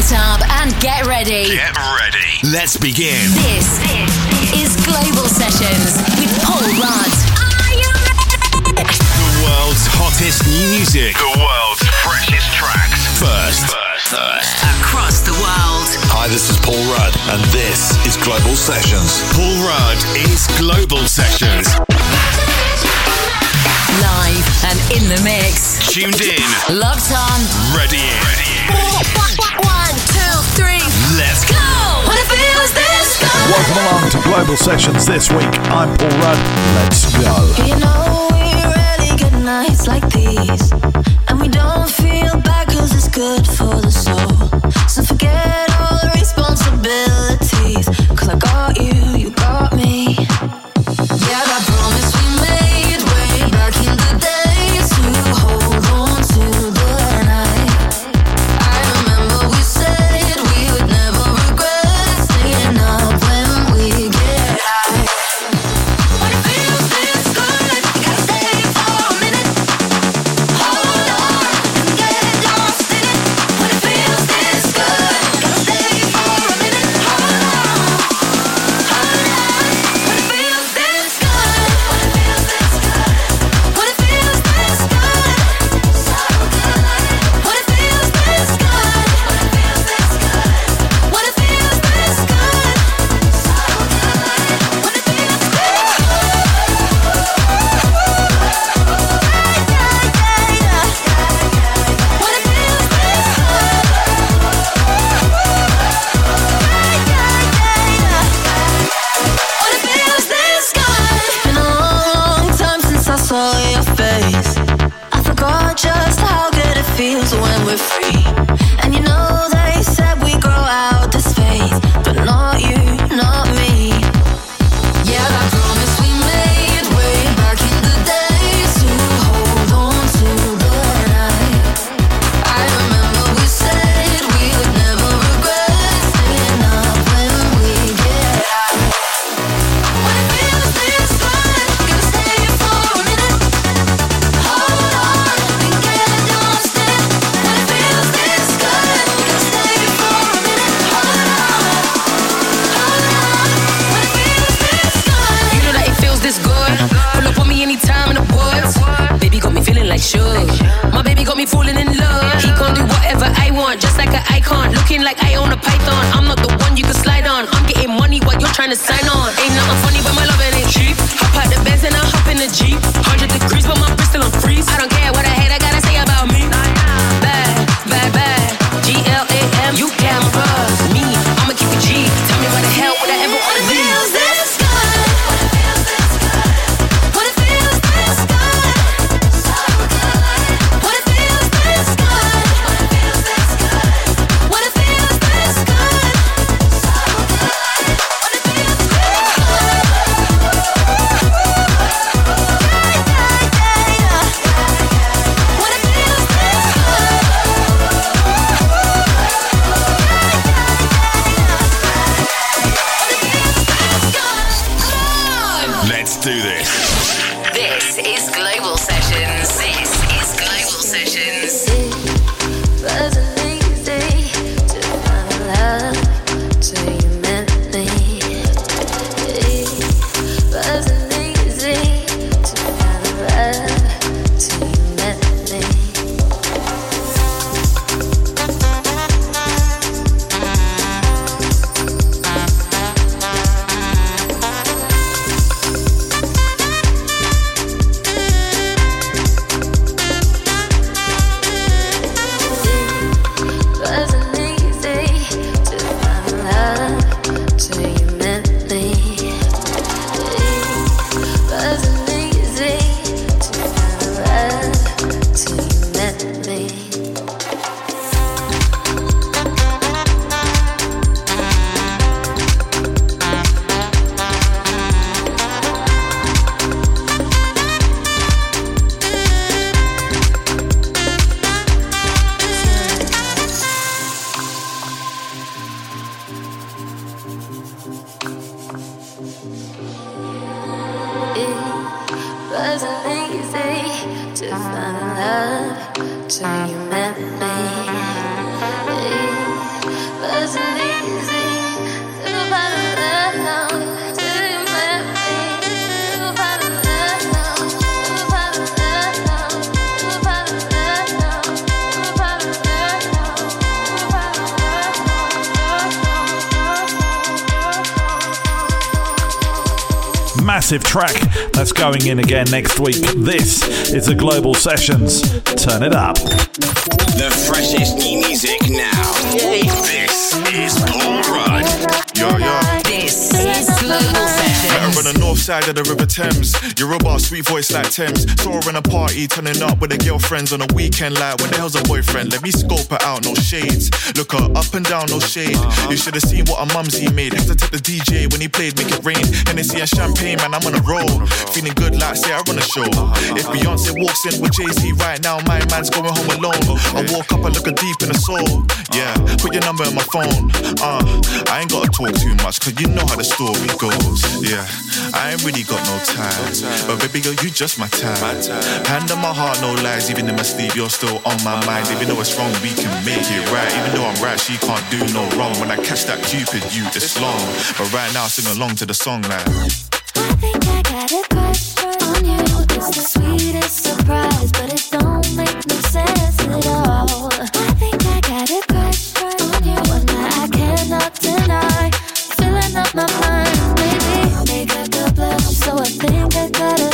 it up and get ready. Get ready. Let's begin. This, is Global Sessions with Paul Rudd. The world's hottest music. The world's freshest tracks. First. First. First. Across the world. Hi, this is Paul Rudd, and this is Global Sessions. Paul Rudd is Global Sessions. Live and in the mix. Tuned in. Locked on. Ready in. Ready in. One, two, three. Let's go! What if it was this? Welcome along to Global Sessions this week. I'm Paul Rudd. Let's go. You know we really get nights like these, and we don't feel bad cause it's good for the soul. So forget all the responsibilities, cause I got you, you got going in again next week. This is the Global Sessions. Turn it up. The freshest side of the River Thames. You're a sweet voice like Thames. Saw her in a party, turning up with her girlfriends on a weekend. Like, when the hell's a boyfriend? Let me scope her out, no shades. Look her up and down, no shade. You should have seen what a mumsy made. Have to take the DJ when he played Make It Rain. Hennessy and champagne, man, I'm on a roll. Feeling good like, say I run a show. If Beyonce walks in with Jay Z right now, my man's going home alone. I walk up and look her deep in the soul. Yeah, put your number in my phone. Uh, I ain't gotta talk too much, cause you know how the story goes. Yeah, I ain't really got no time. But baby girl, you just my time. Hand on my heart, no lies. Even in my sleep, you're still on my mind. Even though it's wrong, we can make it right. Even though I'm right, she can't do no wrong. When I catch that Cupid, you, it's long. But right now, sing along to the song like. I think I got a crush on you. It's the sweetest surprise, but it don't make no sense at all. I think I got a crush on you, one that I cannot deny. Filling up my mind, think I gotta.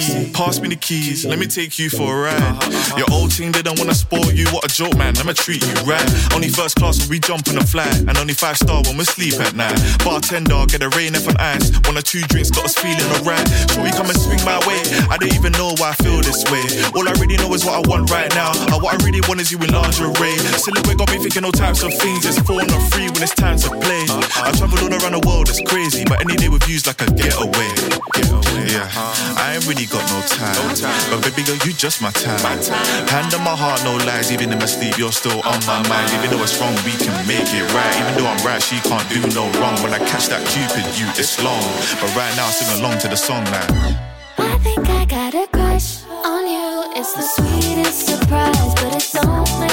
See. Pass me the keys, let me take you for a ride. Your old team didn't wanna spoil you. What a joke, man. I'ma treat you right. Only first class when we jump on a flight, and only five star when we sleep at night. Bartender, get a rain F on ice. One or two drinks, got us feeling alright. Shall we come and swing my way? I don't even know why I feel this way. All I really know is what I want right now. And what I really want is you in lingerie. Silhouette got me thinking all types of things. It's four not free when it's time to play. I've traveled all around the world, it's crazy. But any day with you's like a getaway. Getaway, yeah. I ain't really got no time. But baby girl, you just my time. Hand on my heart, no lies. Even in my sleep, you're still on my mind. Even though it's wrong, we can make it right. Even though I'm right, she can't do no wrong. When I catch that Cupid, you, it's long. But right now, sing along to the song now. I think I got a crush on you. It's the sweetest surprise, but it don't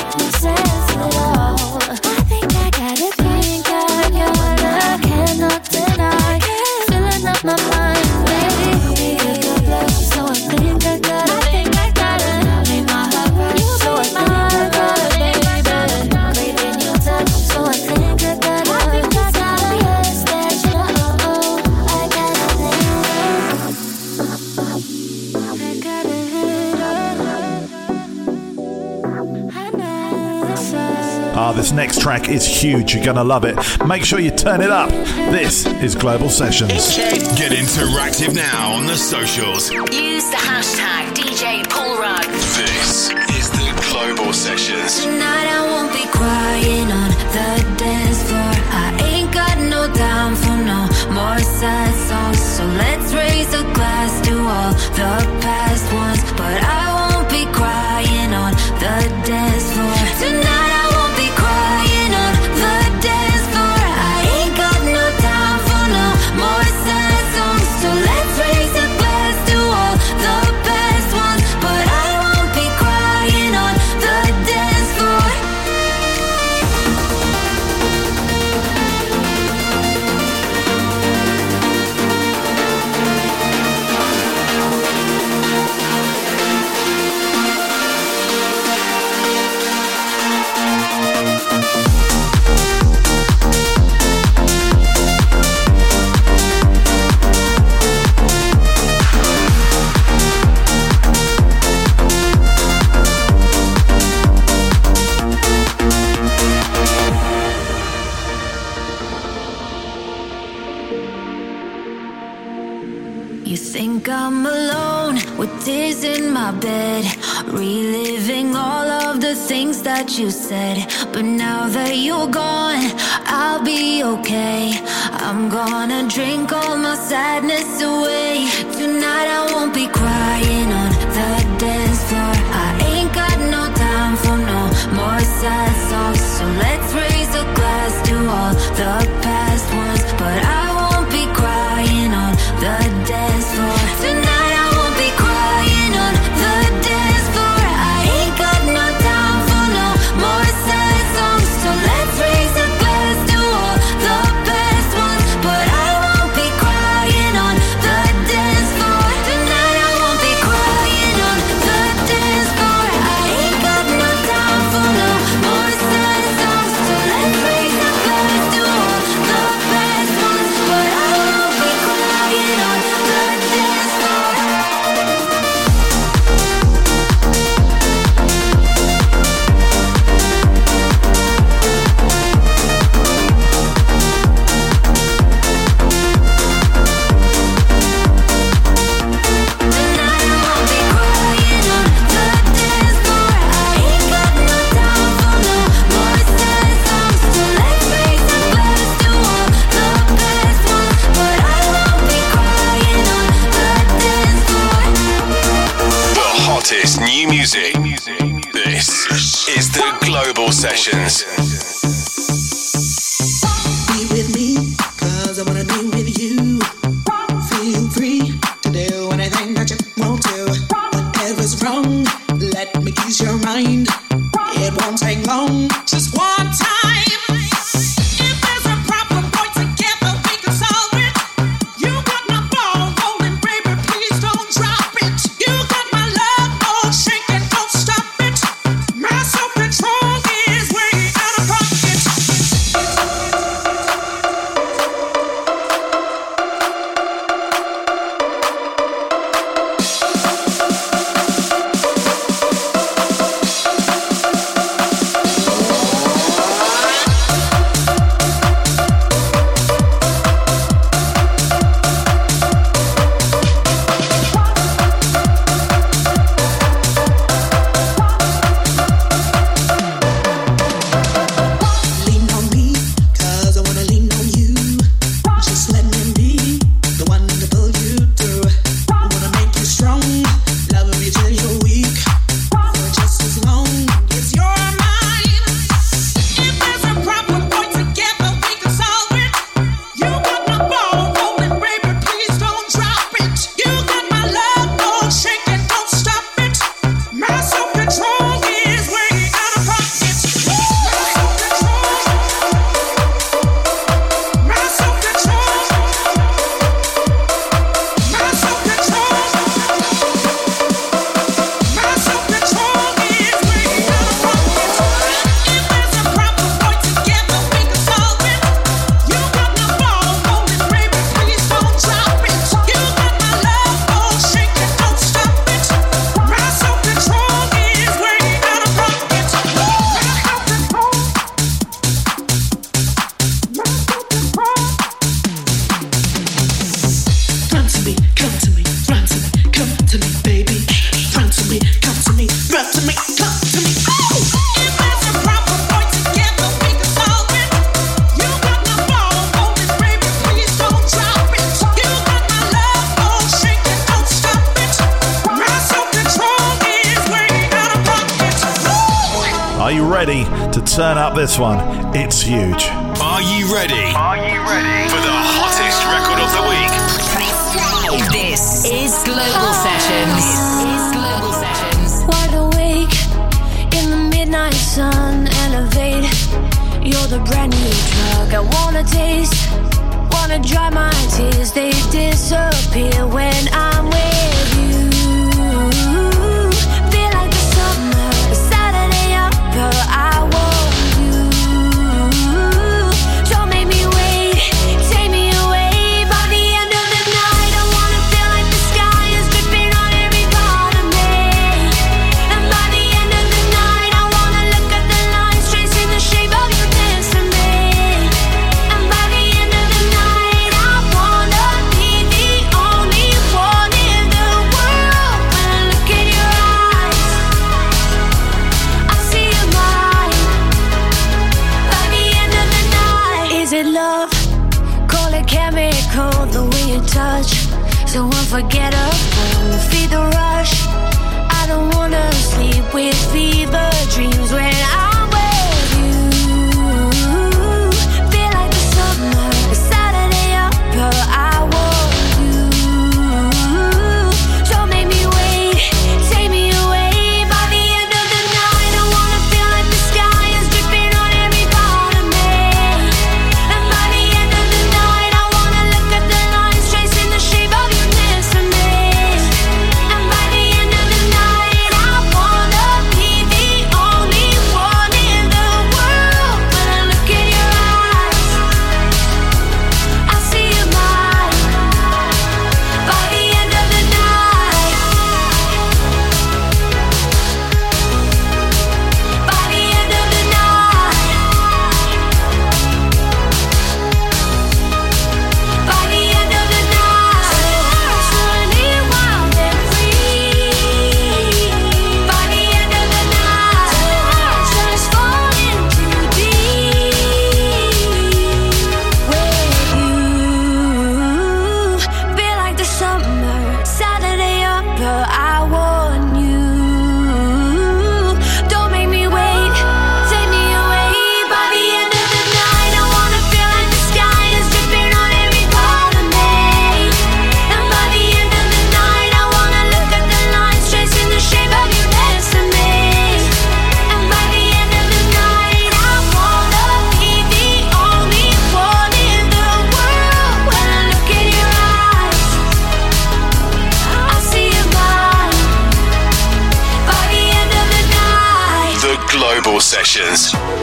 this next track is huge. You're going to love it. Make sure you turn it up. This is Global Sessions. Get interactive now on the socials. Use the hashtag DJ Paul Rudd. This is the Global Sessions. Tonight you said. music. This is the Global Sessions. touch so unforgettable. Feel the rush. I don't wanna sleep with fever dreams. Where Global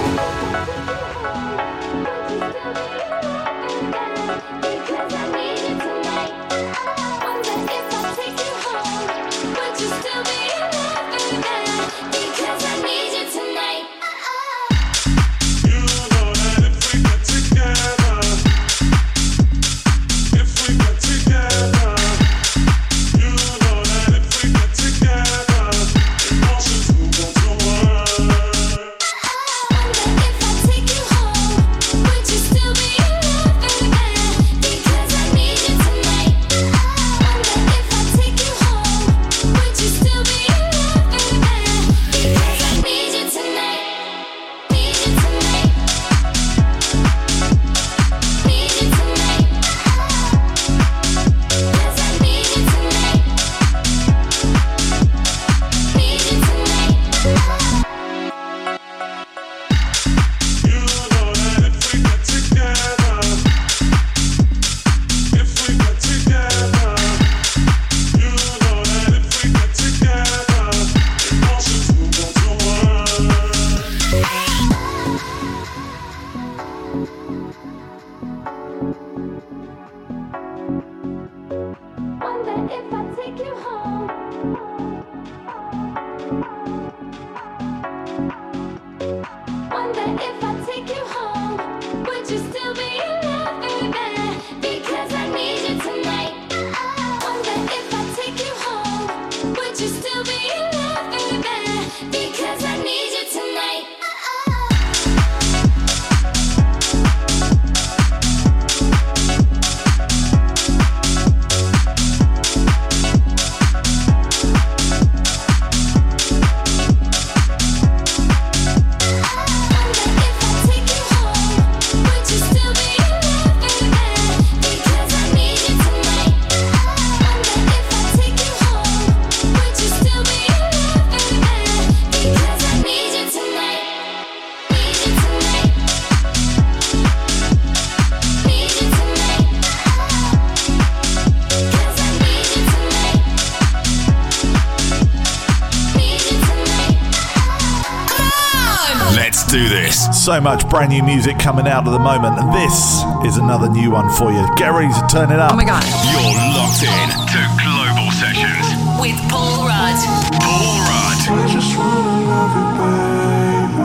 so much brand new music coming out at the moment, and this is another new one for you. Get ready to turn it up. Oh my god. You're locked in to Global Sessions with Paul Rudd. Paul Rudd. I just wanna love you, baby.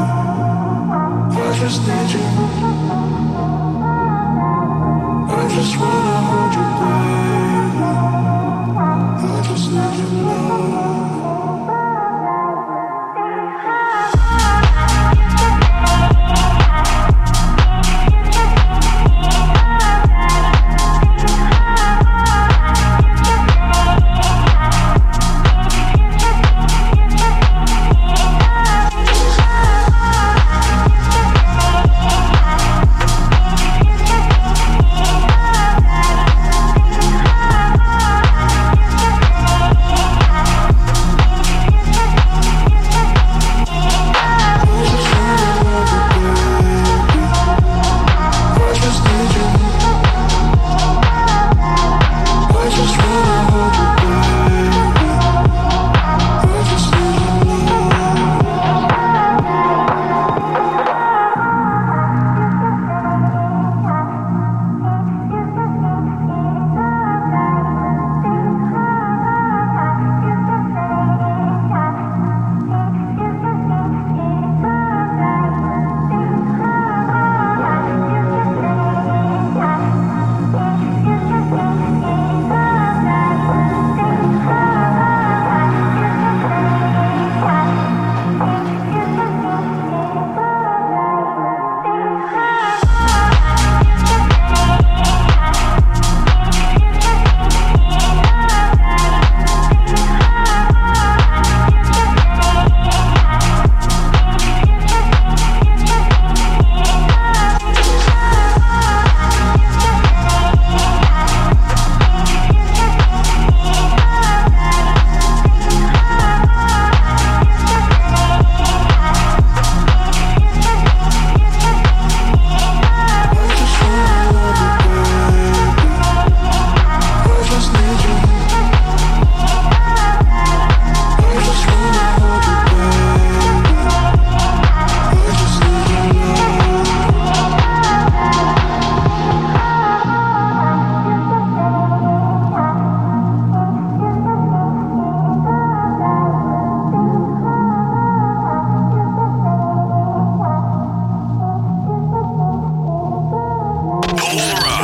I just need you. I just wanna hold you, baby.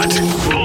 Hot.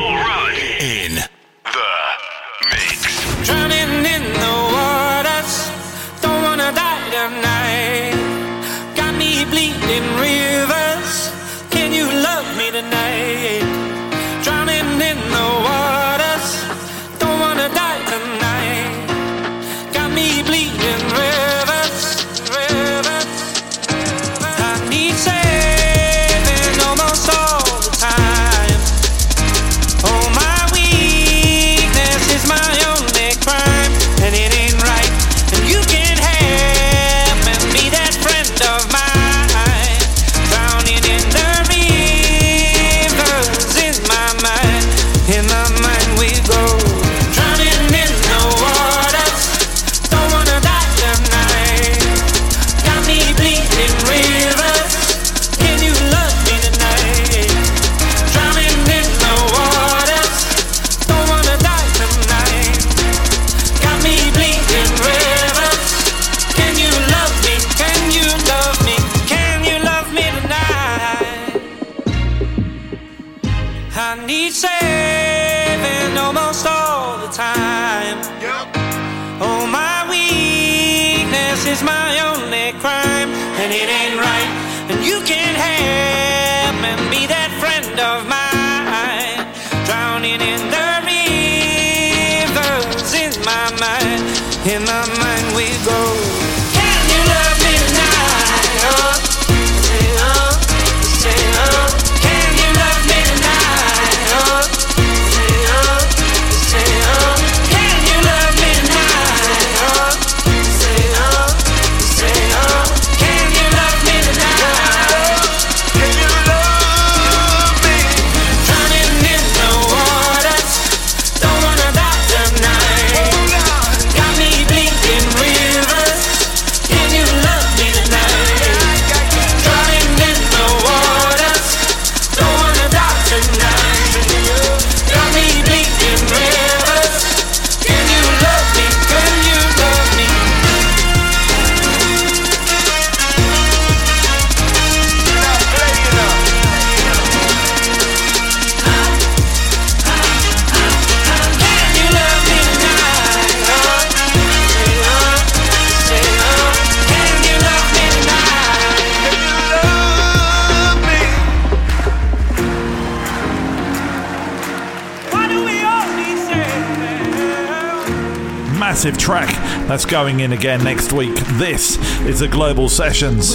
That's going in again next week. This is the Global Sessions.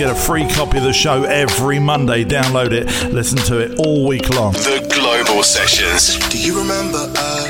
get a free copy of the show every Monday. Download it, listen to it all week long. The Global Sessions. Do you remember us?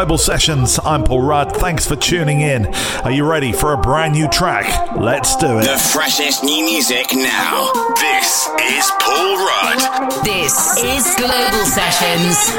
Global Sessions. I'm Paul Rudd. Thanks for tuning in. Are you ready for a brand new track? Let's do it. The freshest new music now. This is Paul Rudd. This is Global Sessions.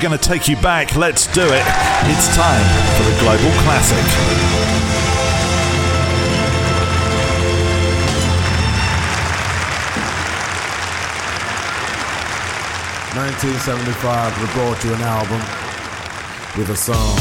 We're going to take you back. Let's do it. It's time for the Global Classic. 1975, we brought you an album with a song.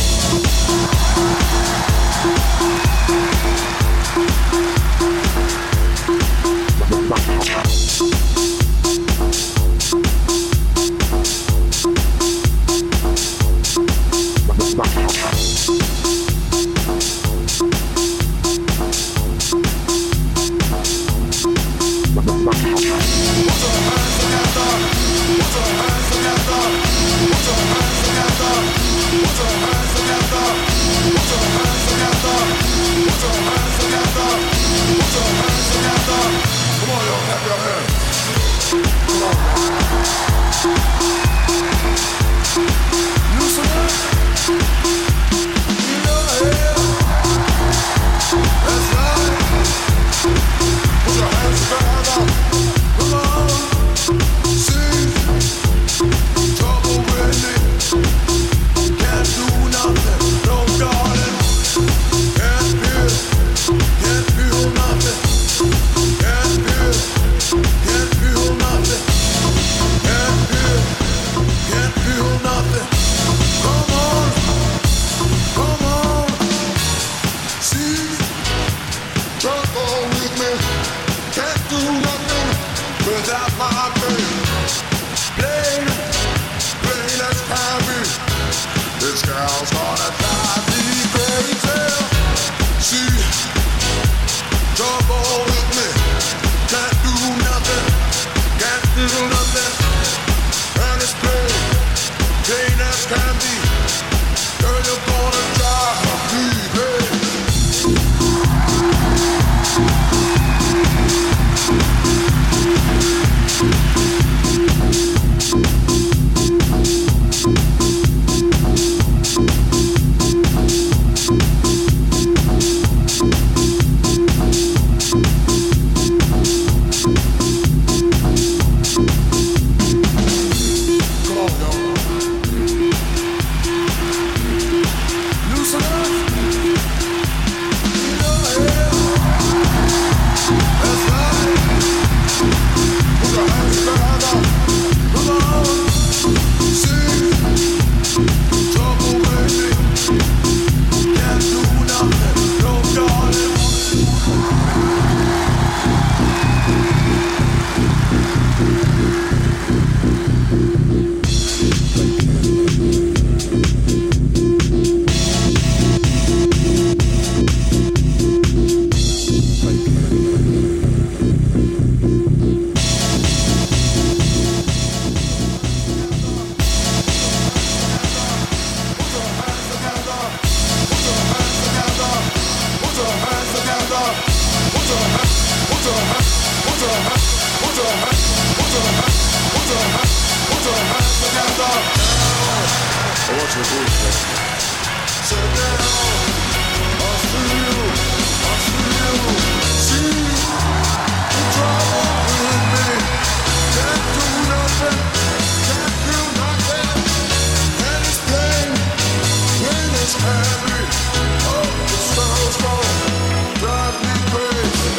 Drive me crazy.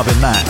Loving that.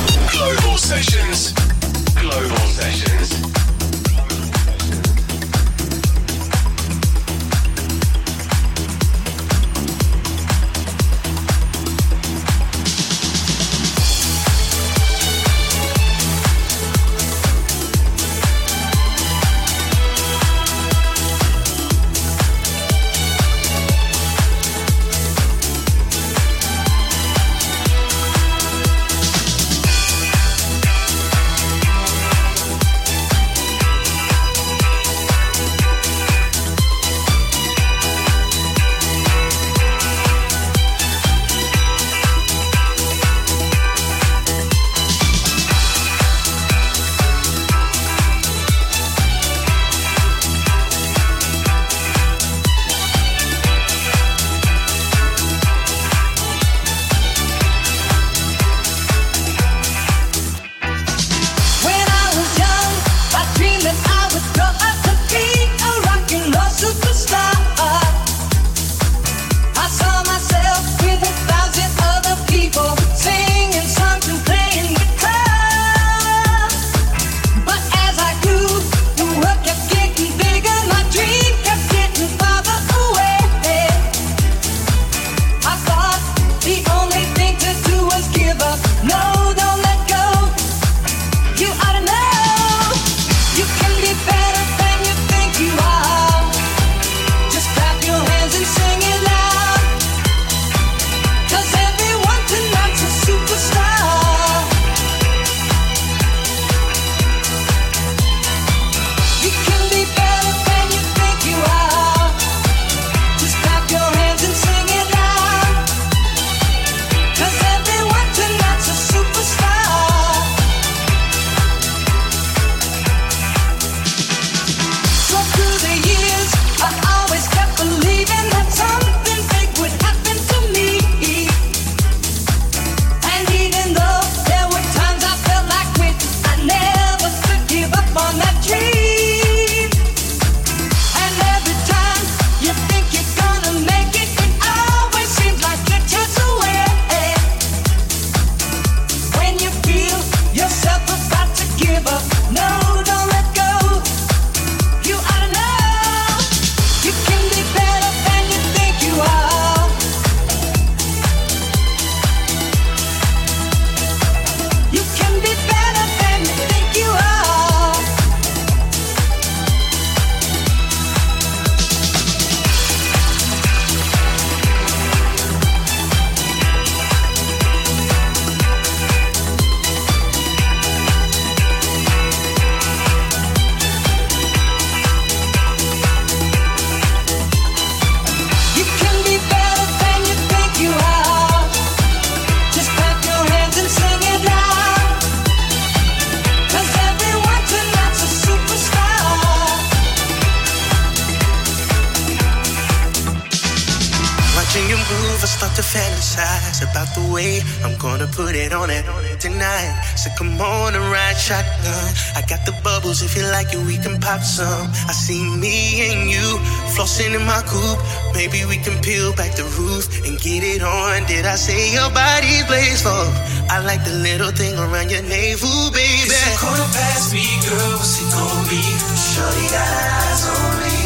Flossing in my coupe. Maybe we can peel back the roof and get it on. Did I say your body plays for? I like the little thing around your navel, baby. It's a quarter past me, girl. What's it gonna be? Shorty got eyes on me.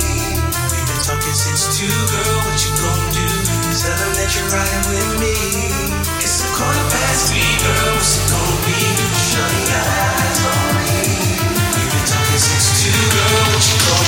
We've been talking since two, girl. What you gonna do? Tell them that you're riding with me. It's a quarter past me, girl. What's it gonna be? Shorty got eyes on me. Tell them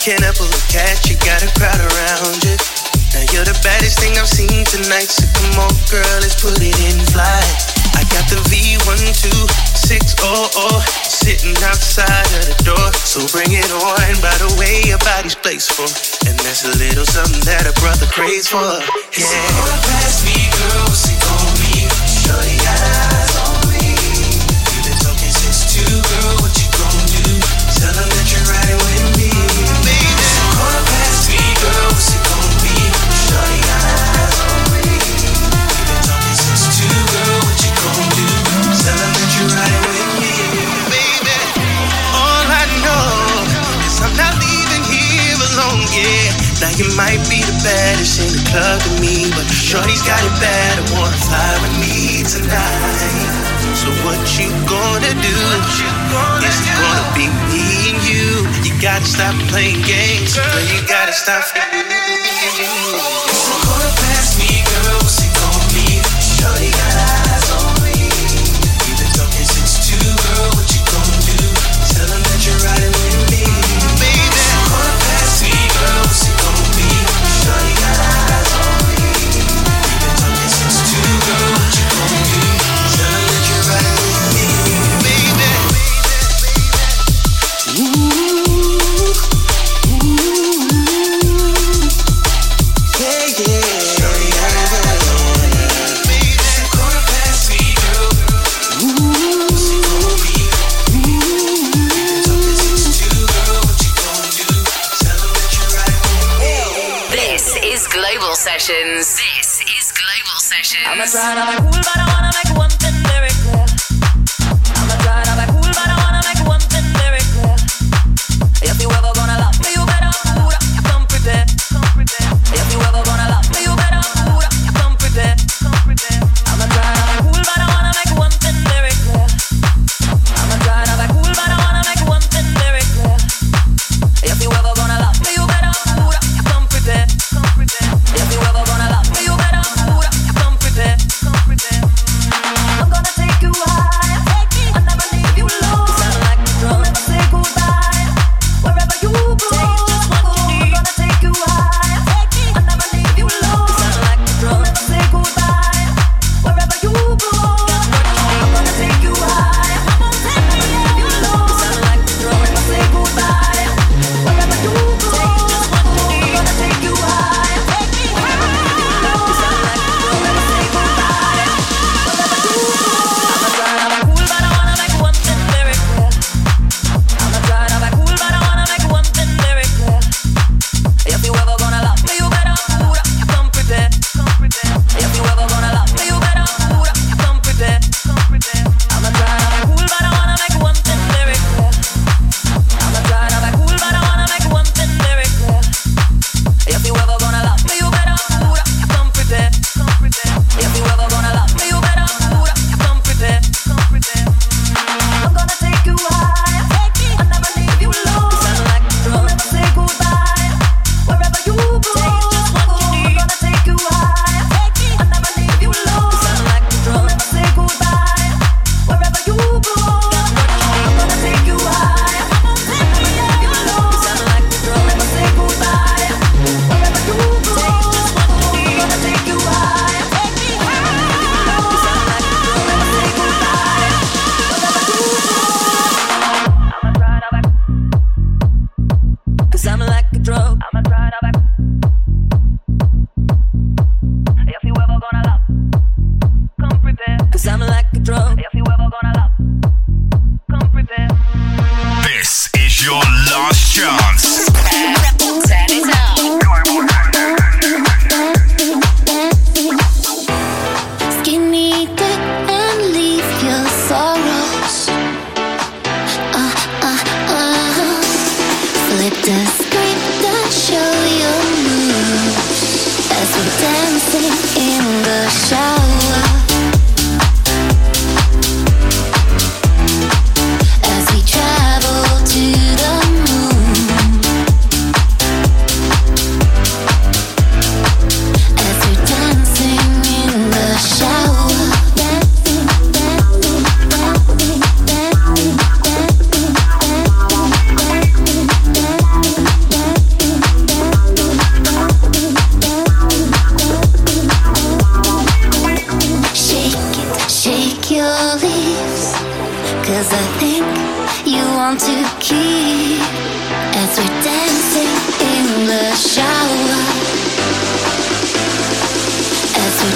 Can't help but catch you, got a crowd around you. Now you're the baddest thing I've seen tonight, so come on, girl, let's put it in flight. I got the V12600 sitting outside of the door, so bring it on. By the way, your body's for, and that's a little something that a brother craves for. Yeah. Past me, girl? Shorty You might be the baddest in the club to me, but Shorty's got it bad. I wanna fly with me tonight. So what you gonna do? You gonna Is it gonna be me and you? You gotta stop playing games, girl. You gotta stop. It's a quarterback. sessions. I'm a try, I'm a cool, but I wanna make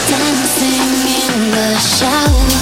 dancing in the shower.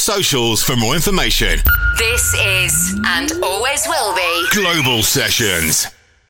socials for more information. This is and always will be Global Sessions.